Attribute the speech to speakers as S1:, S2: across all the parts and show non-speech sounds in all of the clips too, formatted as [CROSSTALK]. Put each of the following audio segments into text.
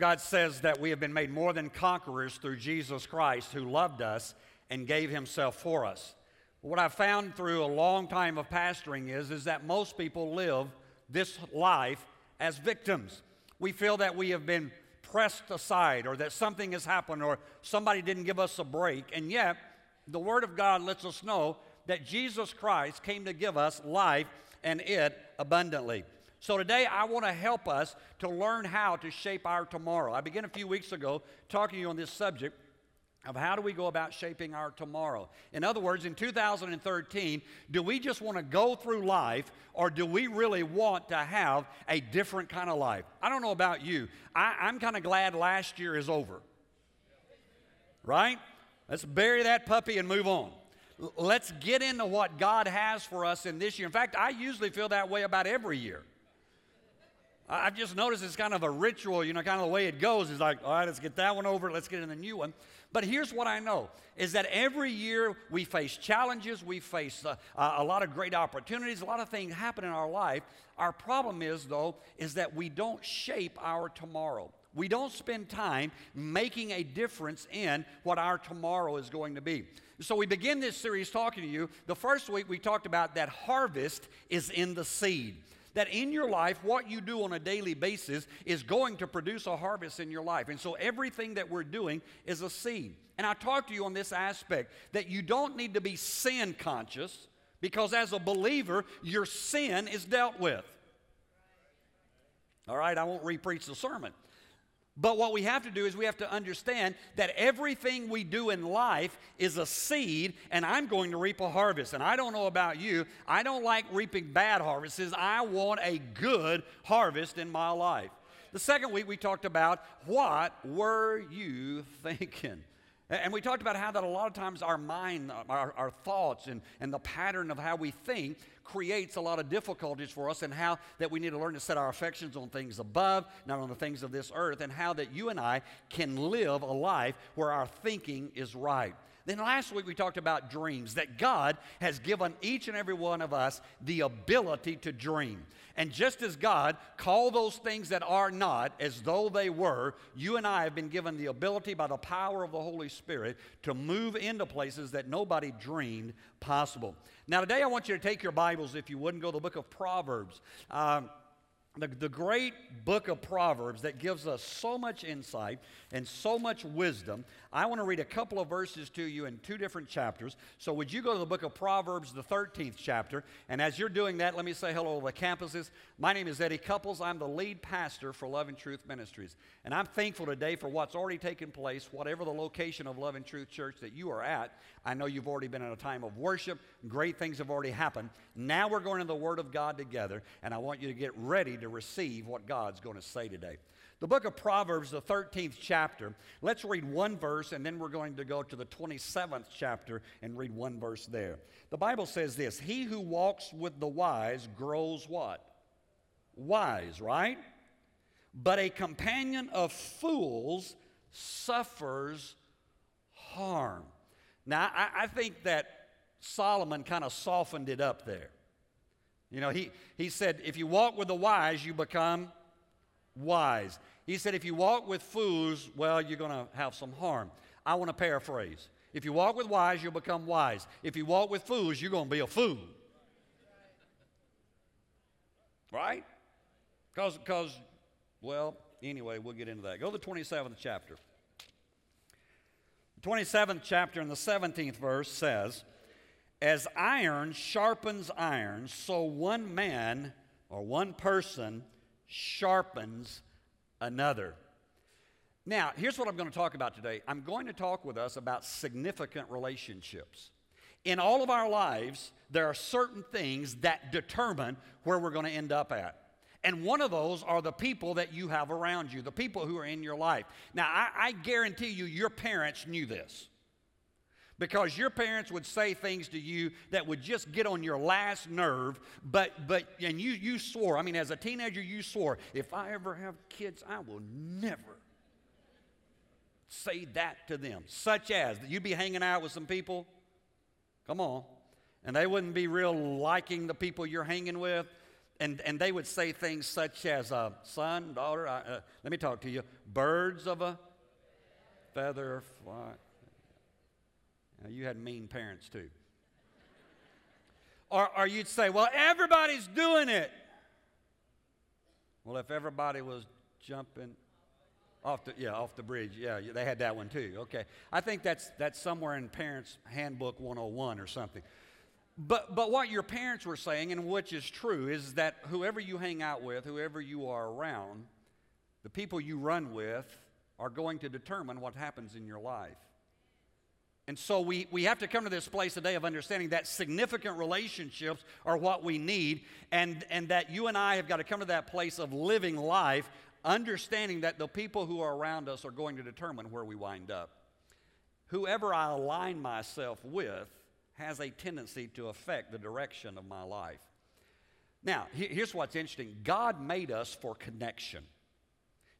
S1: God says that we have been made more than conquerors through Jesus Christ, who loved us and gave himself for us. What I've found through a long time of pastoring is, is that most people live this life as victims. We feel that we have been pressed aside or that something has happened or somebody didn't give us a break. And yet, the Word of God lets us know that Jesus Christ came to give us life and it abundantly. So today I want to help us to learn how to shape our tomorrow. I began a few weeks ago talking to you on this subject of how do we go about shaping our tomorrow. In other words, in 2013, do we just want to go through life or do we really want to have a different kind of life? I don't know about you. I, am kind of glad last year is over. Right? Let's bury that puppy and move on. Let's get into what God has for us in this year. In fact, I usually feel that way about every year. I've just noticed it's kind of a ritual, you know, kind of the way it goes. It's like, all right, let's get that one over, let's get in the new one. But here's what I know is that every year we face challenges, we face uh, a lot of great opportunities, a lot of things happen in our life. Our problem is, though, is that we don't shape our tomorrow. We don't spend time making a difference in what our tomorrow is going to be. So, we begin this series talking to you. The first week we talked about that harvest is in the seed that in your life, what you do on a daily basis is going to produce a harvest in your life. And so everything that we're doing is a seed. And I talked to you on this aspect that you don't need to be sin conscious because as a believer, your sin is dealt with. All right, I won't repreach the sermon. But what we have to do is we have to understand that everything we do in life is a seed, and I'm going to reap a harvest. And I don't know about you, I don't like reaping bad harvests. I want a good harvest in my life. The second week we talked about what were you [LAUGHS] thinking? And we talked about how that a lot of times our mind, our, our thoughts, and, and the pattern of how we think creates a lot of difficulties for us, and how that we need to learn to set our affections on things above, not on the things of this earth, and how that you and I can live a life where our thinking is right. Then last week we talked about dreams, that God has given each and every one of us the ability to dream. And just as God called those things that are not as though they were, you and I have been given the ability by the power of the Holy Spirit to move into places that nobody dreamed possible. Now, today I want you to take your Bibles, if you wouldn't, go to the book of Proverbs. Um, the, the great book of Proverbs that gives us so much insight and so much wisdom. I want to read a couple of verses to you in two different chapters. So, would you go to the book of Proverbs, the 13th chapter? And as you're doing that, let me say hello to the campuses. My name is Eddie Couples. I'm the lead pastor for Love and Truth Ministries. And I'm thankful today for what's already taken place, whatever the location of Love and Truth Church that you are at. I know you've already been in a time of worship, great things have already happened. Now we're going to the Word of God together, and I want you to get ready to receive what God's going to say today. The book of Proverbs, the 13th chapter, let's read one verse and then we're going to go to the 27th chapter and read one verse there. The Bible says this He who walks with the wise grows what? Wise, right? But a companion of fools suffers harm. Now, I, I think that Solomon kind of softened it up there. You know, he, he said, if you walk with the wise, you become wise. He said, if you walk with fools, well, you're going to have some harm. I want to paraphrase. If you walk with wise, you'll become wise. If you walk with fools, you're going to be a fool. Right? Because, because, well, anyway, we'll get into that. Go to the 27th chapter. The 27th chapter and the 17th verse says, As iron sharpens iron, so one man or one person sharpens another. Now, here's what I'm going to talk about today. I'm going to talk with us about significant relationships. In all of our lives, there are certain things that determine where we're going to end up at. And one of those are the people that you have around you, the people who are in your life. Now, I, I guarantee you, your parents knew this because your parents would say things to you that would just get on your last nerve but but and you you swore. I mean as a teenager you swore if i ever have kids i will never say that to them. Such as you'd be hanging out with some people. Come on. And they wouldn't be real liking the people you're hanging with. And, and they would say things such as, uh, son, daughter, uh, let me talk to you, birds of a feather fly. Now, you had mean parents too. Or, or you'd say, well, everybody's doing it. Well, if everybody was jumping off the yeah off the bridge, yeah, they had that one too. Okay, I think that's that's somewhere in Parents Handbook 101 or something. But, but what your parents were saying, and which is true, is that whoever you hang out with, whoever you are around, the people you run with are going to determine what happens in your life. And so we, we have to come to this place today of understanding that significant relationships are what we need, and, and that you and I have got to come to that place of living life, understanding that the people who are around us are going to determine where we wind up. Whoever I align myself with has a tendency to affect the direction of my life. Now, here's what's interesting God made us for connection.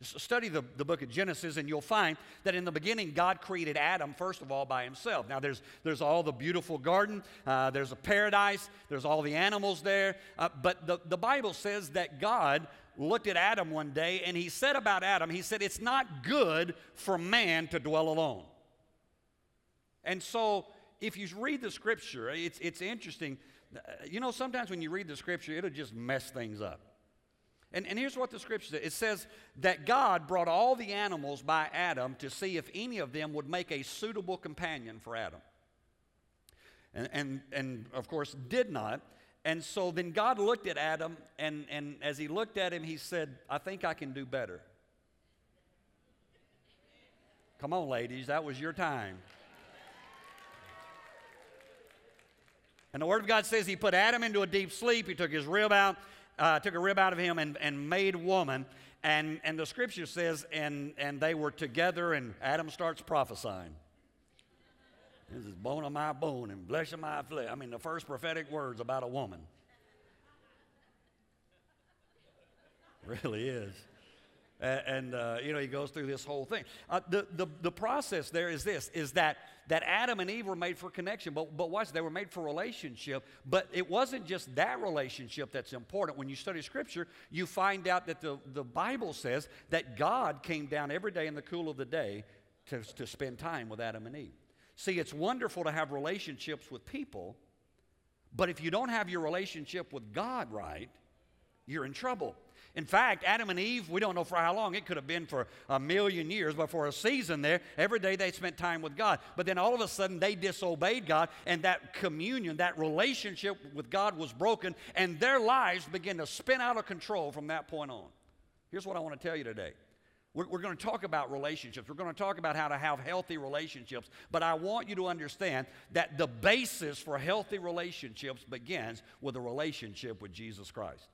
S1: Study the, the book of Genesis, and you'll find that in the beginning, God created Adam, first of all, by himself. Now, there's, there's all the beautiful garden, uh, there's a paradise, there's all the animals there. Uh, but the, the Bible says that God looked at Adam one day and he said about Adam, He said, It's not good for man to dwell alone. And so if you read the scripture, it's, it's interesting. You know, sometimes when you read the scripture, it'll just mess things up. And, and here's what the scripture says it says that God brought all the animals by Adam to see if any of them would make a suitable companion for Adam. And, and, and of course, did not. And so then God looked at Adam, and, and as he looked at him, he said, I think I can do better. Come on, ladies, that was your time. And the Word of God says he put Adam into a deep sleep. He took his rib out, uh, took a rib out of him, and, and made woman. And, and the scripture says, and, and they were together, and Adam starts prophesying. This is bone of my bone and flesh of my flesh. I mean, the first prophetic words about a woman. Really is and uh, you know he goes through this whole thing. Uh, the, the, the process there is this is that that adam and eve were made for connection but, but watch they were made for relationship but it wasn't just that relationship that's important. When you study scripture you find out that the, the bible says that god came down every day in the cool of the day to, to spend time with adam and eve. See it's wonderful to have relationships with people but if you don't have your relationship with god right you're in trouble in fact, Adam and Eve, we don't know for how long, it could have been for a million years, but for a season there, every day they spent time with God. But then all of a sudden they disobeyed God, and that communion, that relationship with God was broken, and their lives began to spin out of control from that point on. Here's what I want to tell you today. We're, we're going to talk about relationships. We're going to talk about how to have healthy relationships. But I want you to understand that the basis for healthy relationships begins with a relationship with Jesus Christ.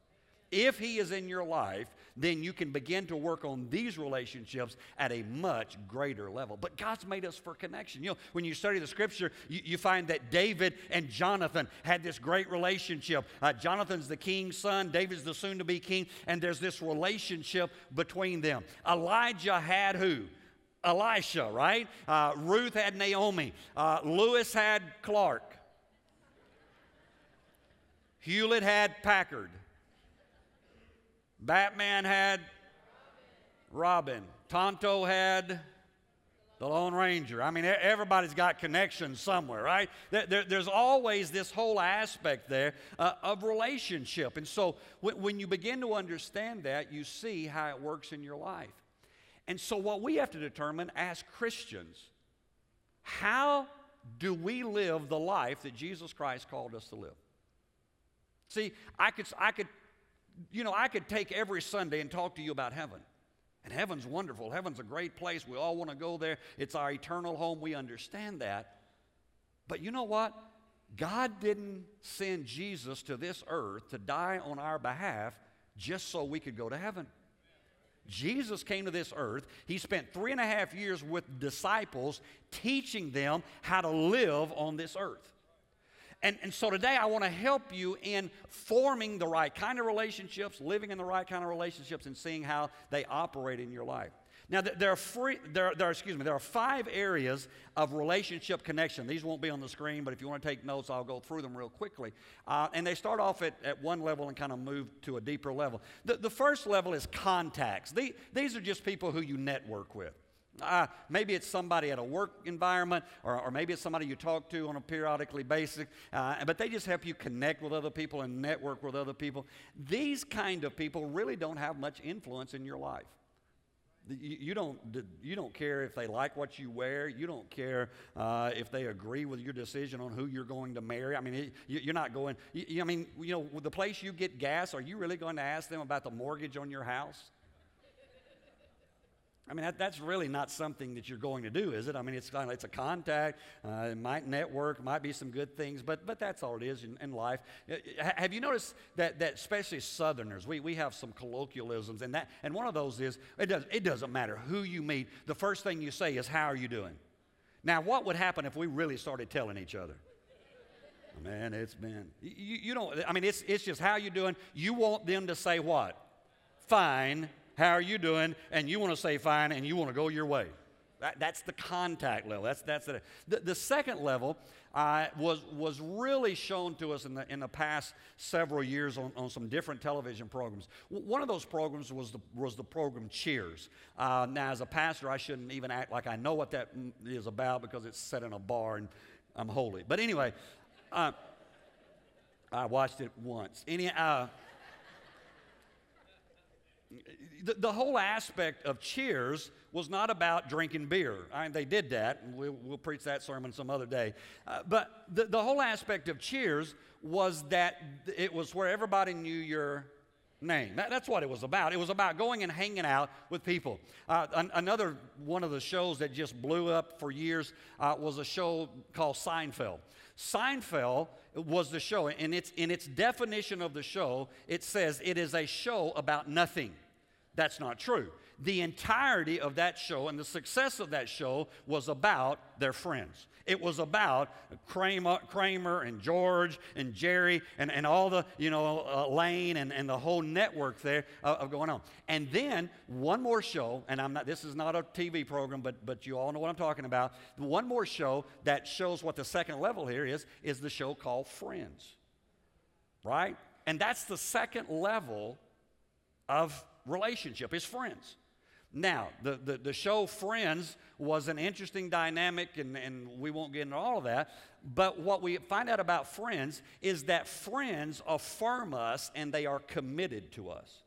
S1: If He is in your life, then you can begin to work on these relationships at a much greater level. But God's made us for connection. You know, when you study the scripture, you, you find that David and Jonathan had this great relationship. Uh, Jonathan's the king's son, David's the soon to be king, and there's this relationship between them. Elijah had who? Elisha, right? Uh, Ruth had Naomi. Uh, Lewis had Clark. Hewlett had Packard. Batman had Robin. Tonto had the Lone Ranger. I mean, everybody's got connections somewhere, right? There's always this whole aspect there uh, of relationship. And so when you begin to understand that, you see how it works in your life. And so, what we have to determine as Christians, how do we live the life that Jesus Christ called us to live? See, I could, I could you know, I could take every Sunday and talk to you about heaven. And heaven's wonderful. Heaven's a great place. We all want to go there. It's our eternal home. We understand that. But you know what? God didn't send Jesus to this earth to die on our behalf just so we could go to heaven. Jesus came to this earth. He spent three and a half years with disciples teaching them how to live on this earth. And, and so today I want to help you in forming the right kind of relationships, living in the right kind of relationships, and seeing how they operate in your life. Now, there are, free, there, there, excuse me, there are five areas of relationship connection. These won't be on the screen, but if you want to take notes, I'll go through them real quickly. Uh, and they start off at, at one level and kind of move to a deeper level. The, the first level is contacts. The, these are just people who you network with. Uh, maybe it's somebody at a work environment, or, or, maybe it's somebody you talk to on a periodically basis, uh, but they just help you connect with other people and network with other people. These kind of people really don't have much influence in your life. You, don't, you don't care if they like what you wear. You don't care uh, if they agree with your decision on who you're going to marry. I mean, you, are not going, I mean, you know, the place you get gas, are you really going to ask them about the mortgage on your house? I mean, that, that's really not something that you're going to do, is it? I mean, it's it's a contact. Uh, it might network, might be some good things, but, but that's all it is in, in life. Uh, have you noticed that, that especially Southerners, we, we have some colloquialisms, and, that, and one of those is it, does, it doesn't matter who you meet. The first thing you say is, How are you doing? Now, what would happen if we really started telling each other? Man, it's been, you, you don't, I mean, it's, it's just how you doing. You want them to say what? Fine how are you doing? And you want to say fine and you want to go your way. That, that's the contact level. That's, that's the, the, the second level uh, was, was really shown to us in the, in the past several years on, on some different television programs. one of those programs was the, was the program Cheers. Uh, now, as a pastor, I shouldn't even act like I know what that is about because it's set in a bar and I'm holy. But anyway, uh, I watched it once. Any, uh, the, the whole aspect of Cheers was not about drinking beer. I mean, they did that, and we'll, we'll preach that sermon some other day. Uh, but the, the whole aspect of Cheers was that it was where everybody knew your name. That, that's what it was about. It was about going and hanging out with people. Uh, an, another one of the shows that just blew up for years uh, was a show called Seinfeld. Seinfeld was the show, and it's, in its definition of the show, it says it is a show about nothing. That's not true. The entirety of that show and the success of that show was about their friends. It was about Kramer, Kramer and George and Jerry and, and all the, you know, uh, Elaine and, and the whole network there uh, of going on. And then one more show, and I'm not, this is not a TV program, but, but you all know what I'm talking about. One more show that shows what the second level here is, is the show called Friends. Right? And that's the second level of relationship, is friends. Now, the, the, the, show Friends was an interesting dynamic, and, and we won't get into all of that. But what we find out about friends is that friends affirm us and they are committed to us.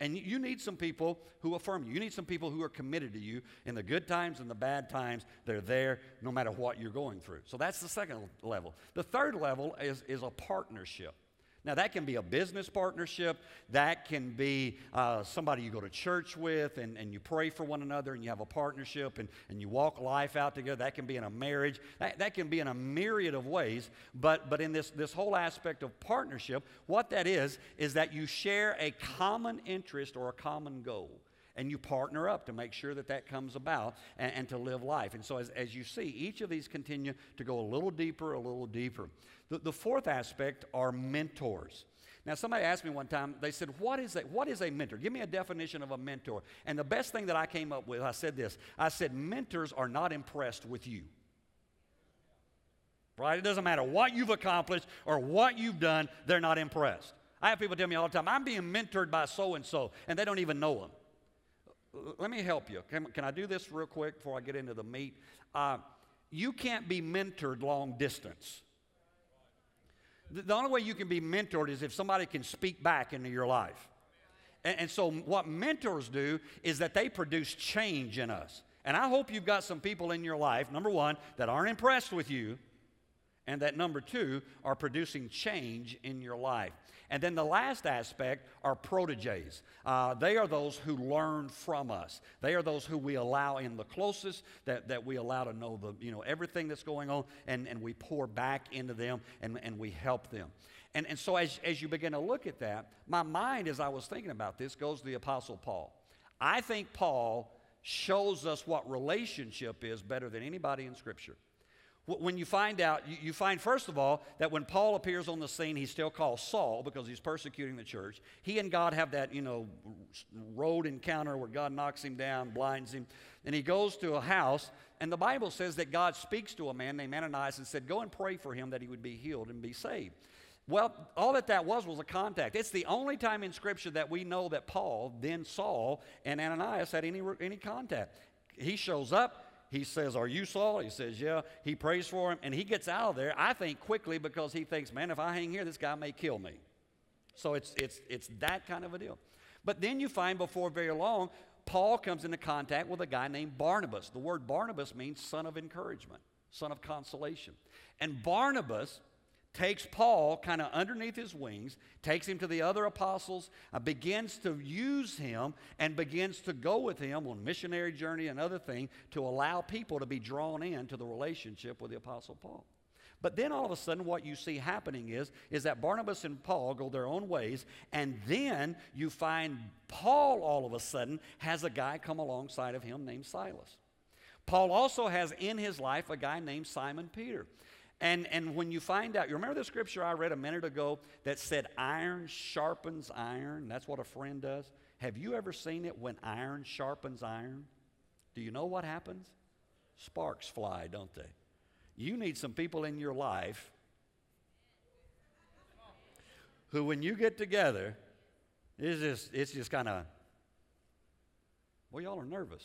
S1: And you need some people who affirm you. You need some people who are committed to you in the good times and the bad times. They're there no matter what you're going through. So that's the second level. The third level is, is a partnership. Now, that can be a business partnership. That can be uh, somebody you go to church with and, and you pray for one another and you have a partnership and, and you walk life out together. That can be in a marriage. That, that can be in a myriad of ways. But, but in this, this whole aspect of partnership, what that is, is that you share a common interest or a common goal and you partner up to make sure that that comes about and, and, to live life. And so, as, as you see, each of these continue to go a little deeper, a little deeper. The, the fourth aspect are mentors. Now, somebody asked me one time, they said, what is, a, what is a mentor? Give me a definition of a mentor. And the best thing that I came up with, I said this I said, mentors are not impressed with you. Right? It doesn't matter what you've accomplished or what you've done, they're not impressed. I have people tell me all the time, I'm being mentored by so and so, and they don't even know them. Let me help you. Can, can I do this real quick before I get into the meat? Uh, you can't be mentored long distance. The only way you can be mentored is if somebody can speak back into your life. And, and, so, what mentors do is that they produce change in us. And I hope you've got some people in your life, number one, that aren't impressed with you, and that number two, are producing change in your life. And then the last aspect are proteges. Uh, they are those who learn from us. They are those who we allow in the closest, that, that we allow to know the, you know, everything that's going on, and, and we pour back into them and, and we help them. And, and so as, as you begin to look at that, my mind, as I was thinking about this, goes to the Apostle Paul. I think Paul shows us what relationship is better than anybody in Scripture. When you find out, you, find, first of all, that when Paul appears on the scene, he's still called Saul because he's persecuting the church. He and God have that, you know, road encounter where God knocks him down, blinds him, and he goes to a house. And the Bible says that God speaks to a man named Ananias and said, Go and pray for him that he would be healed and be saved. Well, all that that was was a contact. It's the only time in Scripture that we know that Paul, then Saul, and Ananias had any, any contact. He shows up, he says, Are you Saul? He says, Yeah. He prays for him, and he gets out of there, I think, quickly because he thinks, Man, if I hang here, this guy may kill me. So it's, it's, it's that kind of a deal. But then you find before very long, Paul comes into contact with a guy named Barnabas. The word Barnabas means son of encouragement, son of consolation. And Barnabas takes Paul kind of underneath his wings, takes him to the other apostles, uh, begins to use him, and begins to go with him on missionary journey and other things to allow people to be drawn into the relationship with the apostle Paul. But then all of a sudden, what you see happening is, is that Barnabas and Paul go their own ways, and then you find Paul all of a sudden has a guy come alongside of him named Silas. Paul also has in his life a guy named Simon Peter. And, and when you find out, you remember the scripture I read a minute ago that said iron sharpens iron? That's what a friend does. Have you ever seen it when iron sharpens iron? Do you know what happens? Sparks fly, don't they? You need some people in your life who, when you get together, it's just, it's just kind of, well, y'all are nervous.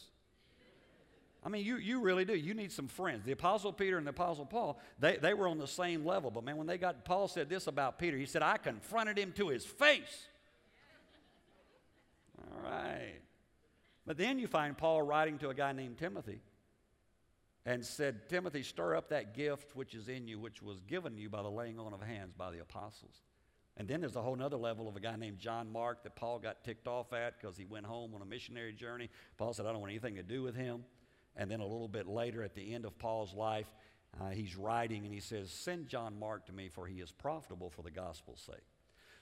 S1: I mean, you, you really do. You need some friends. The Apostle Peter and the Apostle Paul, they, they were on the same level. But man, when they got, Paul said this about Peter. He said, I confronted him to his face. All right. But then you find Paul writing to a guy named Timothy and said, Timothy, stir up that gift which is in you, which was given you by the laying on of hands by the apostles. And then there's a whole other level of a guy named John Mark that Paul got ticked off at because he went home on a missionary journey. Paul said, I don't want anything to do with him. And then a little bit later, at the end of Paul's life, uh, he's writing and he says, Send John Mark to me, for he is profitable for the gospel's sake.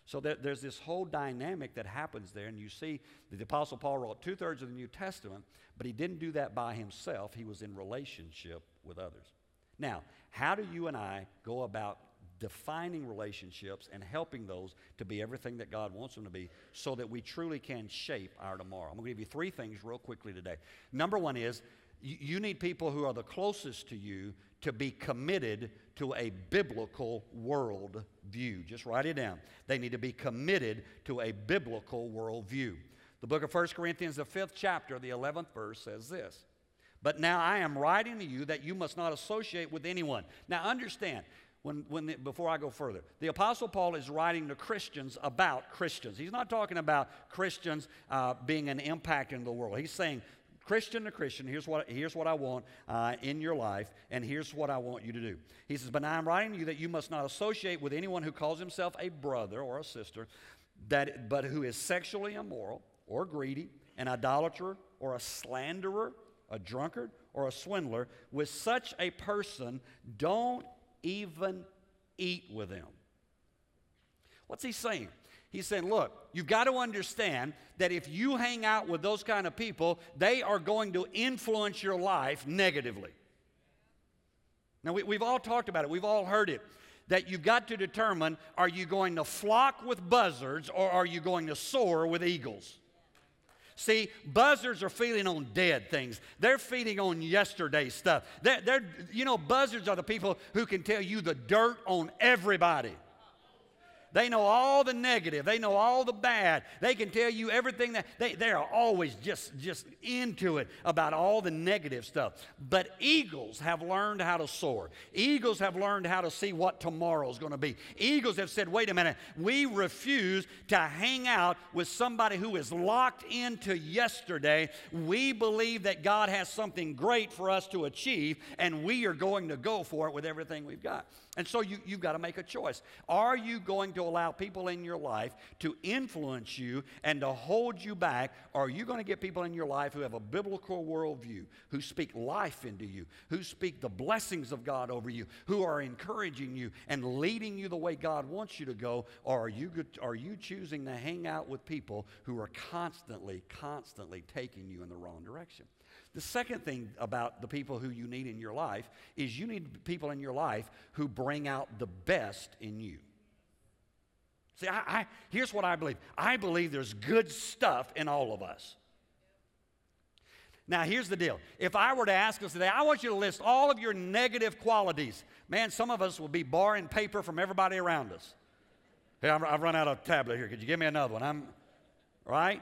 S1: So there, there's this whole dynamic that happens there, and you see the Apostle Paul wrote two thirds of the New Testament, but he didn't do that by himself. He was in relationship with others. Now, how do you and I go about defining relationships and helping those to be everything that God wants them to be so that we truly can shape our tomorrow? I'm going to give you three things real quickly today. Number one is you need people who are the closest to you to be committed to a biblical world view. Just write it down. They need to be committed to a biblical world view. The book of 1 Corinthians, the fifth chapter, the 11th verse says this. But now I am writing to you that you must not associate with anyone. Now understand, when, when the, before I go further, the Apostle Paul is writing to Christians about Christians. He's not talking about Christians uh, being an impact in the world. He's saying Christian to Christian, here's what, here's what I want uh, in your life, and here's what I want you to do. He says, But now I'm writing to you that you must not associate with anyone who calls himself a brother or a sister, that, but who is sexually immoral or greedy, an idolater or a slanderer, a drunkard or a swindler. With such a person, don't even eat with them. What's he saying? He's saying, look, you've got to understand that if you hang out with those kind of people, they are going to influence your life negatively. Now, we, have all talked about it, we've all heard it. That you've got to determine are you going to flock with buzzards or are you going to soar with eagles? See, buzzards are feeding on dead things. They're feeding on yesterday stuff. They're, they're, you know, buzzards are the people who can tell you the dirt on everybody. They know all the negative. They know all the bad. They can tell you everything that they, they are always just, just into it about all the negative stuff. But eagles have learned how to soar. Eagles have learned how to see what tomorrow is going to be. Eagles have said, wait a minute, we refuse to hang out with somebody who is locked into yesterday. We believe that God has something great for us to achieve, and we are going to go for it with everything we've got. And so you, you've got to make a choice. Are you going to allow people in your life to influence you and to hold you back? Or are you going to get people in your life who have a biblical worldview, who speak life into you, who speak the blessings of God over you, who are encouraging you and leading you the way God wants you to go? Or are you, are you choosing to hang out with people who are constantly, constantly taking you in the wrong direction? The second thing about the people who you need in your life is you need people in your life who bring out the best in you. See, I, I, here's what I believe I believe there's good stuff in all of us. Now, here's the deal. If I were to ask us today, I want you to list all of your negative qualities. Man, some of us will be borrowing paper from everybody around us. Hey, I've run out of tablet here. Could you give me another one? I'm, right?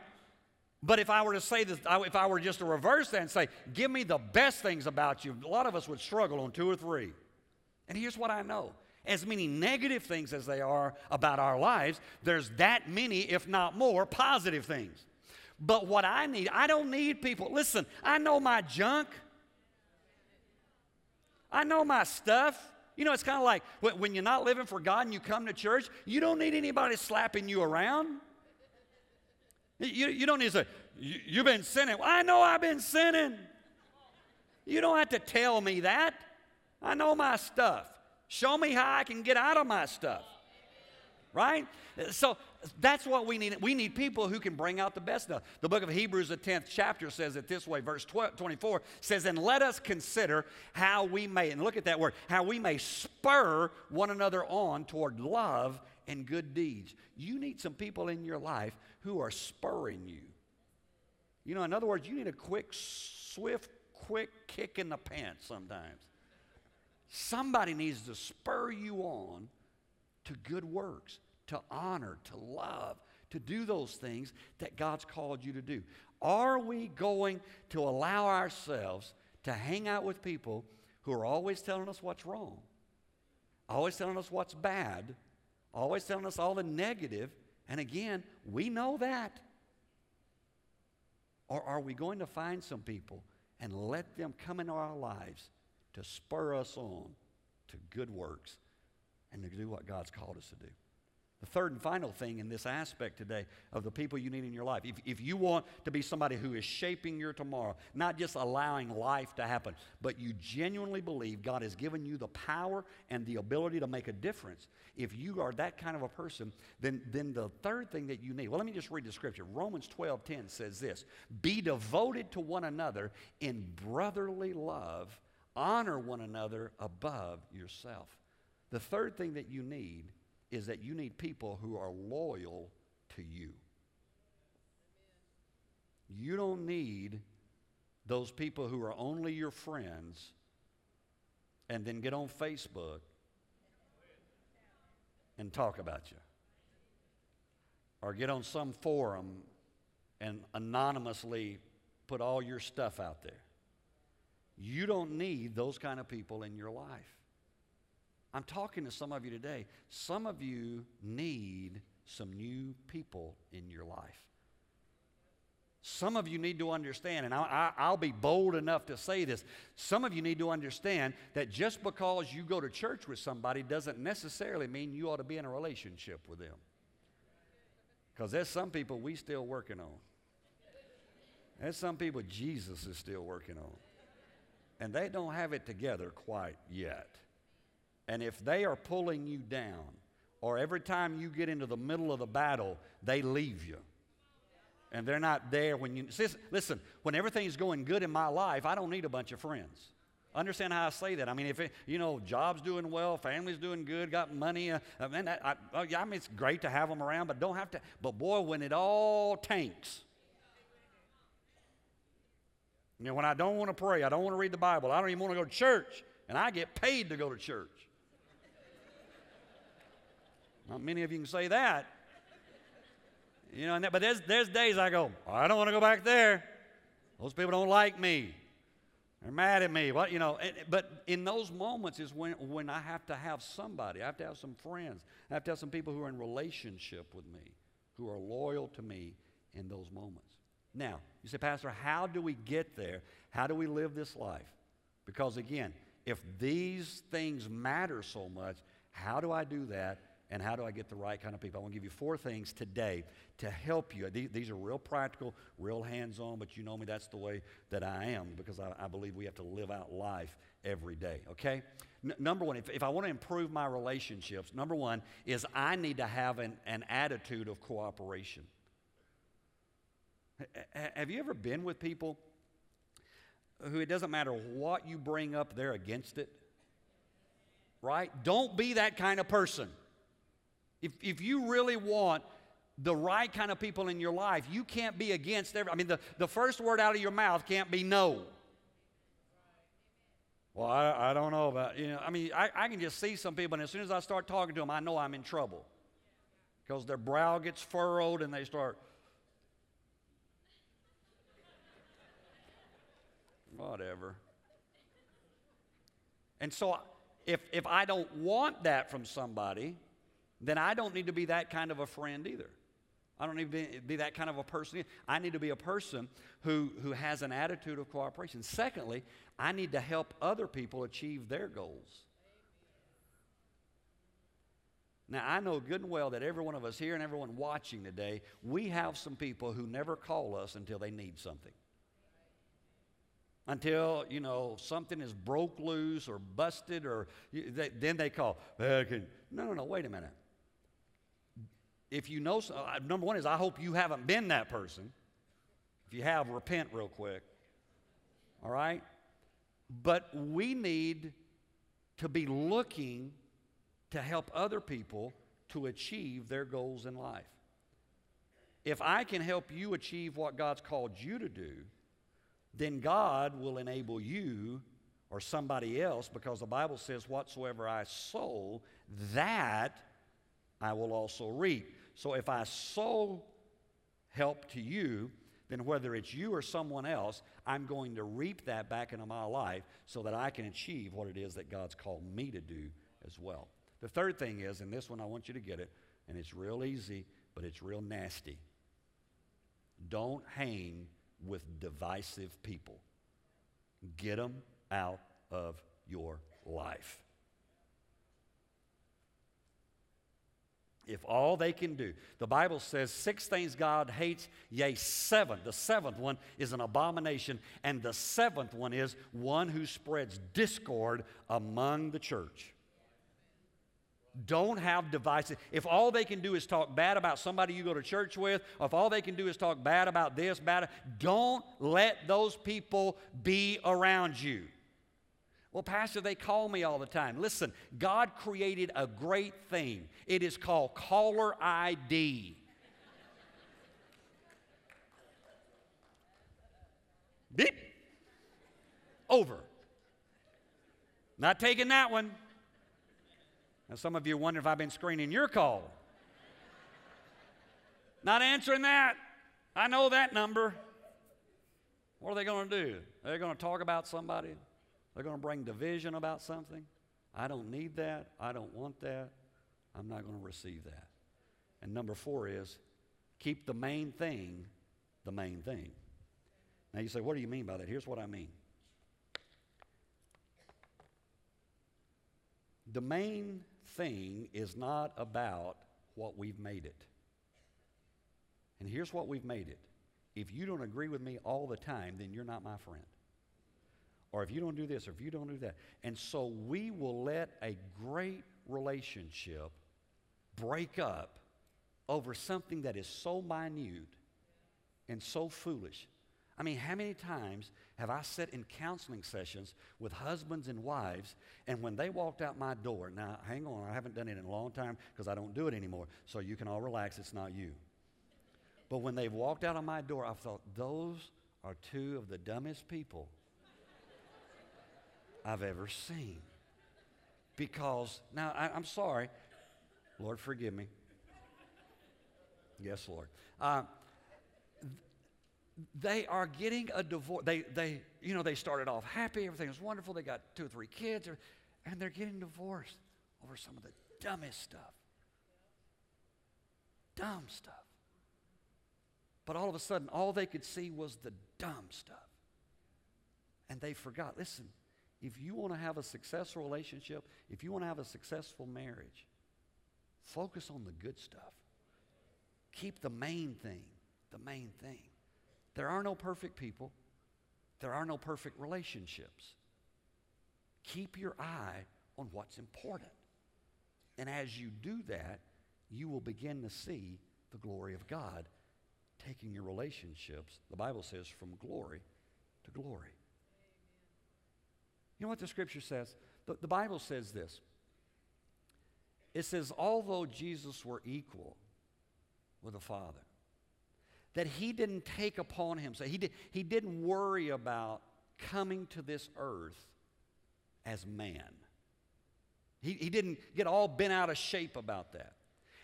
S1: But if I were to say this, if I were just to reverse that and say, give me the best things about you, a lot of us would struggle on two or three. And here's what I know as many negative things as they are about our lives, there's that many, if not more, positive things. But what I need, I don't need people. Listen, I know my junk, I know my stuff. You know, it's kind of like when you're not living for God and you come to church, you don't need anybody slapping you around. You, you don't need to say, You've been sinning. Well, I know I've been sinning. You don't have to tell me that. I know my stuff. Show me how I can get out of my stuff. Right? So that's what we need. We need people who can bring out the best stuff. The book of Hebrews, the 10th chapter, says it this way. Verse 12, 24 says, And let us consider how we may, and look at that word, how we may spur one another on toward love and good deeds. You need some people in your life who are spurring you. You know, in other words, you need a quick, swift, quick kick in the pants sometimes. Somebody needs to spur you on to good works, to honor, to love, to do those things that God's called you to do. Are we going to allow ourselves to hang out with people who are always telling us what's wrong, always telling us what's bad, always telling us all the negative, and again, we know that. Or are we going to find some people and let them come into our lives to spur us on to good works and to do what God's called us to do? The third and final thing in this aspect today of the people you need in your life, if, if you want to be somebody who is shaping your tomorrow, not just allowing life to happen, but you genuinely believe God has given you the power and the ability to make a difference, if you are that kind of a person, then, then the third thing that you need, well, let me just read the scripture. Romans 12 10 says this Be devoted to one another in brotherly love, honor one another above yourself. The third thing that you need is that you need people who are loyal to you. You don't need those people who are only your friends and then get on Facebook and talk about you. Or get on some forum and anonymously put all your stuff out there. You don't need those kind of people in your life. I'm talking to some of you today. Some of you need some new people in your life. Some of you need to understand, and I, will be bold enough to say this. Some of you need to understand that just because you go to church with somebody doesn't necessarily mean you ought to be in a relationship with them. Because there's some people we still working on. There's some people Jesus is still working on. And they don't have it together quite yet. And if they are pulling you down, or every time you get into the middle of the battle, they leave you. And they're not there when you. Listen, when everything's going good in my life, I don't need a bunch of friends. Understand how I say that? I mean, if it, you know, job's doing well, family's doing good, got money, uh, mean, I, I, I mean, it's great to have them around, but don't have to. But boy, when it all tanks, you know, when I don't want to pray, I don't want to read the Bible, I don't even want to go to church, and I get paid to go to church. Not many of you can say that. You know, that, but there's, there's days I go, I don't want to go back there. Those people don't like me. They're mad at me. What you know? And, but in those moments is when when I have to have somebody. I have to have some friends. I have to have some people who are in relationship with me, who are loyal to me in those moments. Now, you say, Pastor, how do we get there? How do we live this life? Because again, if these things matter so much, how do I do that? And how do I get the right kind of people? I want to give you four things today to help you. These are real practical, real hands on, but you know me, that's the way that I am because I, I believe we have to live out life every day, okay? N- number one, if, if I want to improve my relationships, number one is I need to have an, an attitude of cooperation. H- have you ever been with people who it doesn't matter what you bring up, they're against it. Right? Don't be that kind of person. If, if you really want the right kind of people in your life, you can't be against every. I mean, the, the first word out of your mouth can't be no. Well, I, I don't know about, you know, I mean, I, I can just see some people, and as soon as I start talking to them, I know I'm in trouble. Because their brow gets furrowed and they start, whatever. And so, if, if I don't want that from somebody, then I don't need to be that kind of a friend either. I don't need to be, be that kind of a person. I need to be a person who, who has an attitude of cooperation. Secondly, I need to help other people achieve their goals. Now, I know good and well that every one of us here and everyone watching today, we have some people who never call us until they need something. Until, you know, something is broke loose or busted, or they, then they call. No, no, no, wait a minute if you know, uh, number one is I hope you haven't been that person. If you have, repent real quick. All right? But we need to be looking to help other people to achieve their goals in life. If I can help you achieve what God's called you to do, then God will enable you or somebody else because the Bible says, Whatsoever I sow, that I will also reap. So if I sow help to you, then whether it's you or someone else, I'm going to reap that back into my life so that I can achieve what it is that God's called me to do as well. The third thing is, and this one I want you to get it, and it's real easy, but it's real nasty. Don't hang with divisive people. Get them out of your life. If all they can do, the Bible says six things God hates, yea, seven. The seventh one is an abomination, and the seventh one is one who spreads discord among the church. Don't have devices. If all they can do is talk bad about somebody you go to church with, or if all they can do is talk bad about this, bad, don't let those people be around you. Well, Pastor, they call me all the time. Listen, God created a great thing. It is called caller ID. Beep. Over. Not taking that one. Now, some of you wonder if I've been screening your call. Not answering that. I know that number. What are they going to do? They're going to talk about somebody? They're going to bring division about something. I don't need that. I don't want that. I'm not going to receive that. And number four is keep the main thing the main thing. Now you say, what do you mean by that? Here's what I mean. The main thing is not about what we've made it. And here's what we've made it. If you don't agree with me all the time, then you're not my friend or if you don't do this, or if you don't do that. And so we will let a great relationship break up over something that is so minute and so foolish. I mean, how many times have I sat in counseling sessions with husbands and wives, and when they walked out my door, now hang on, I haven't done it in a long time because I don't do it anymore, so you can all relax, it's not you. But when they've walked out of my door, I thought, those are two of the dumbest people I've ever seen. Because, now I, am sorry, Lord, forgive me. Yes, Lord. Uh, they are getting a divorce. They, they, you know, they started off happy, everything was wonderful. They got two or three kids, and they're getting divorced over some of the dumbest stuff. Dumb stuff. But all of a sudden, all they could see was the dumb stuff. And they forgot. Listen, if you want to have a successful relationship, if you want to have a successful marriage, focus on the good stuff. Keep the main thing the main thing. There are no perfect people, there are no perfect relationships. Keep your eye on what's important. And as you do that, you will begin to see the glory of God taking your relationships, the Bible says, from glory to glory. You know what the scripture says? The, the Bible says this. It says, although Jesus were equal with the Father, that he didn't take upon himself, he, did, he didn't worry about coming to this earth as man. He, he didn't get all bent out of shape about that.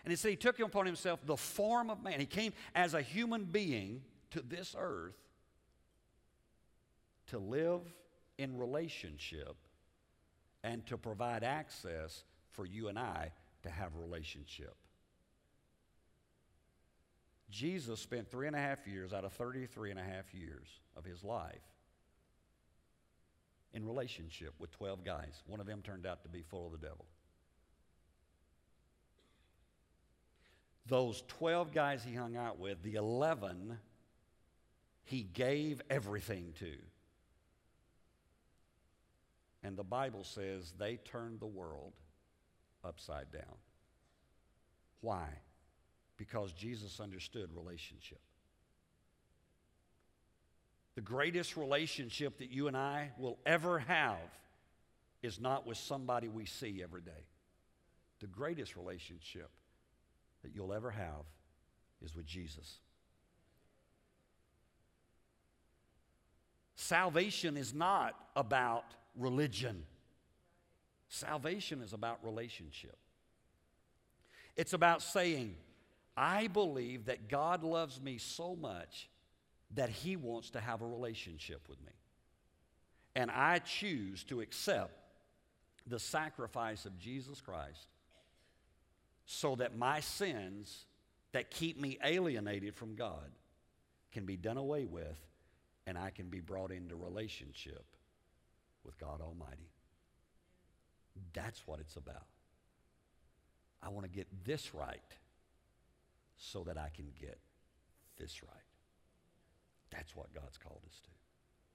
S1: And he said he took upon himself the form of man. He came as a human being to this earth to live in relationship and to provide access for you and I to have relationship. Jesus spent three and a half years out of 33 and a half years of his life in relationship with 12 guys. One of them turned out to be full of the devil. Those 12 guys he hung out with, the 11 he gave everything to. And the Bible says they turned the world upside down. Why? Because Jesus understood relationship. The greatest relationship that you and I will ever have is not with somebody we see every day. The greatest relationship that you'll ever have is with Jesus. Salvation is not about religion. Salvation is about relationship. It's about saying, I believe that God loves me so much that He wants to have a relationship with me. And I choose to accept the sacrifice of Jesus Christ so that my sins that keep me alienated from God can be done away with and I can be brought into relationship with God Almighty. That's what it's about. I want to get this right so that I can get this right. That's what God's called us to.